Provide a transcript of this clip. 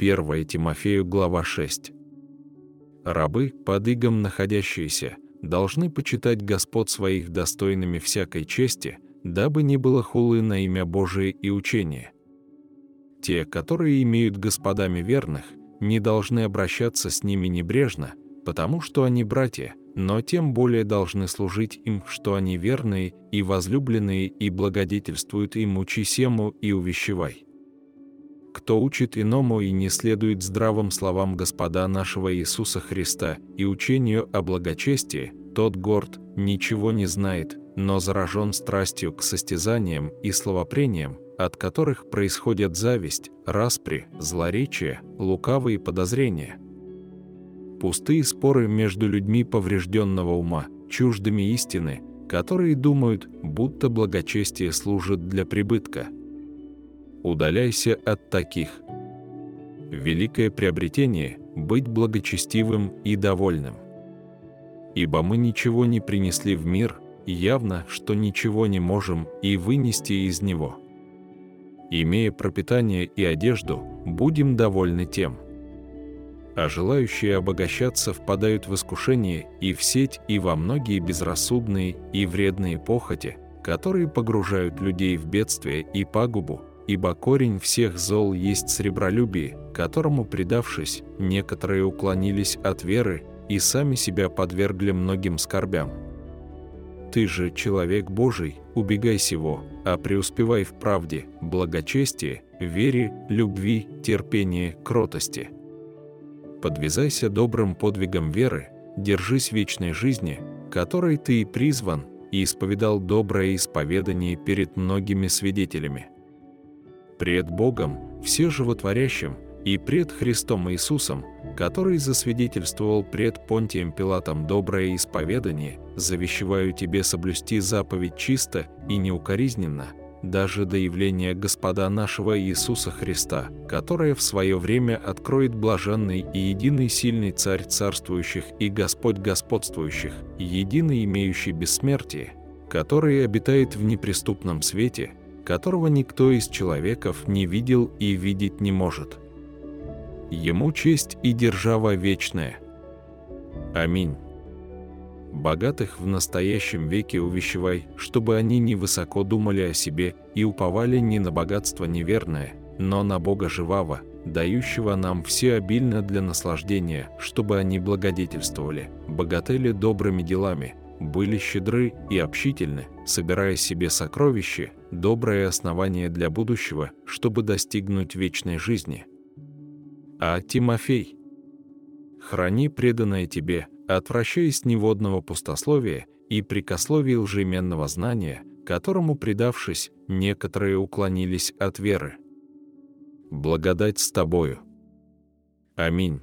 1 Тимофею, глава 6. Рабы, под игом находящиеся, должны почитать Господ своих достойными всякой чести, дабы не было хулы на имя Божие и учение. Те, которые имеют господами верных, не должны обращаться с ними небрежно, потому что они братья, но тем более должны служить им, что они верные и возлюбленные и благодетельствуют им учи сему и увещевай. Кто учит иному и не следует здравым словам Господа нашего Иисуса Христа и учению о благочестии, тот горд, ничего не знает, но заражен страстью к состязаниям и словопрениям, от которых происходят зависть, распри, злоречие, лукавые подозрения – пустые споры между людьми поврежденного ума, чуждыми истины, которые думают, будто благочестие служит для прибытка. Удаляйся от таких. Великое приобретение – быть благочестивым и довольным. Ибо мы ничего не принесли в мир, явно, что ничего не можем и вынести из него. Имея пропитание и одежду, будем довольны тем – а желающие обогащаться впадают в искушение и в сеть, и во многие безрассудные и вредные похоти, которые погружают людей в бедствие и пагубу, ибо корень всех зол есть сребролюбие, которому, предавшись, некоторые уклонились от веры и сами себя подвергли многим скорбям. Ты же, человек Божий, убегай сего, а преуспевай в правде, благочестии, вере, любви, терпении, кротости – подвязайся добрым подвигом веры, держись вечной жизни, которой ты и призван, и исповедал доброе исповедание перед многими свидетелями. Пред Богом, все животворящим, и пред Христом Иисусом, который засвидетельствовал пред Понтием Пилатом доброе исповедание, завещеваю тебе соблюсти заповедь чисто и неукоризненно, даже до явления Господа нашего Иисуса Христа, которое в свое время откроет блаженный и единый сильный Царь царствующих и Господь господствующих, единый имеющий бессмертие, который обитает в неприступном свете, которого никто из человеков не видел и видеть не может. Ему честь и держава вечная. Аминь богатых в настоящем веке увещевай, чтобы они не высоко думали о себе и уповали не на богатство неверное, но на Бога живого, дающего нам все обильно для наслаждения, чтобы они благодетельствовали, богатели добрыми делами, были щедры и общительны, собирая себе сокровища, доброе основание для будущего, чтобы достигнуть вечной жизни. А Тимофей, храни преданное тебе, отвращаясь неводного пустословия и прикословия лжеменного знания, которому, предавшись, некоторые уклонились от веры. Благодать с тобою. Аминь.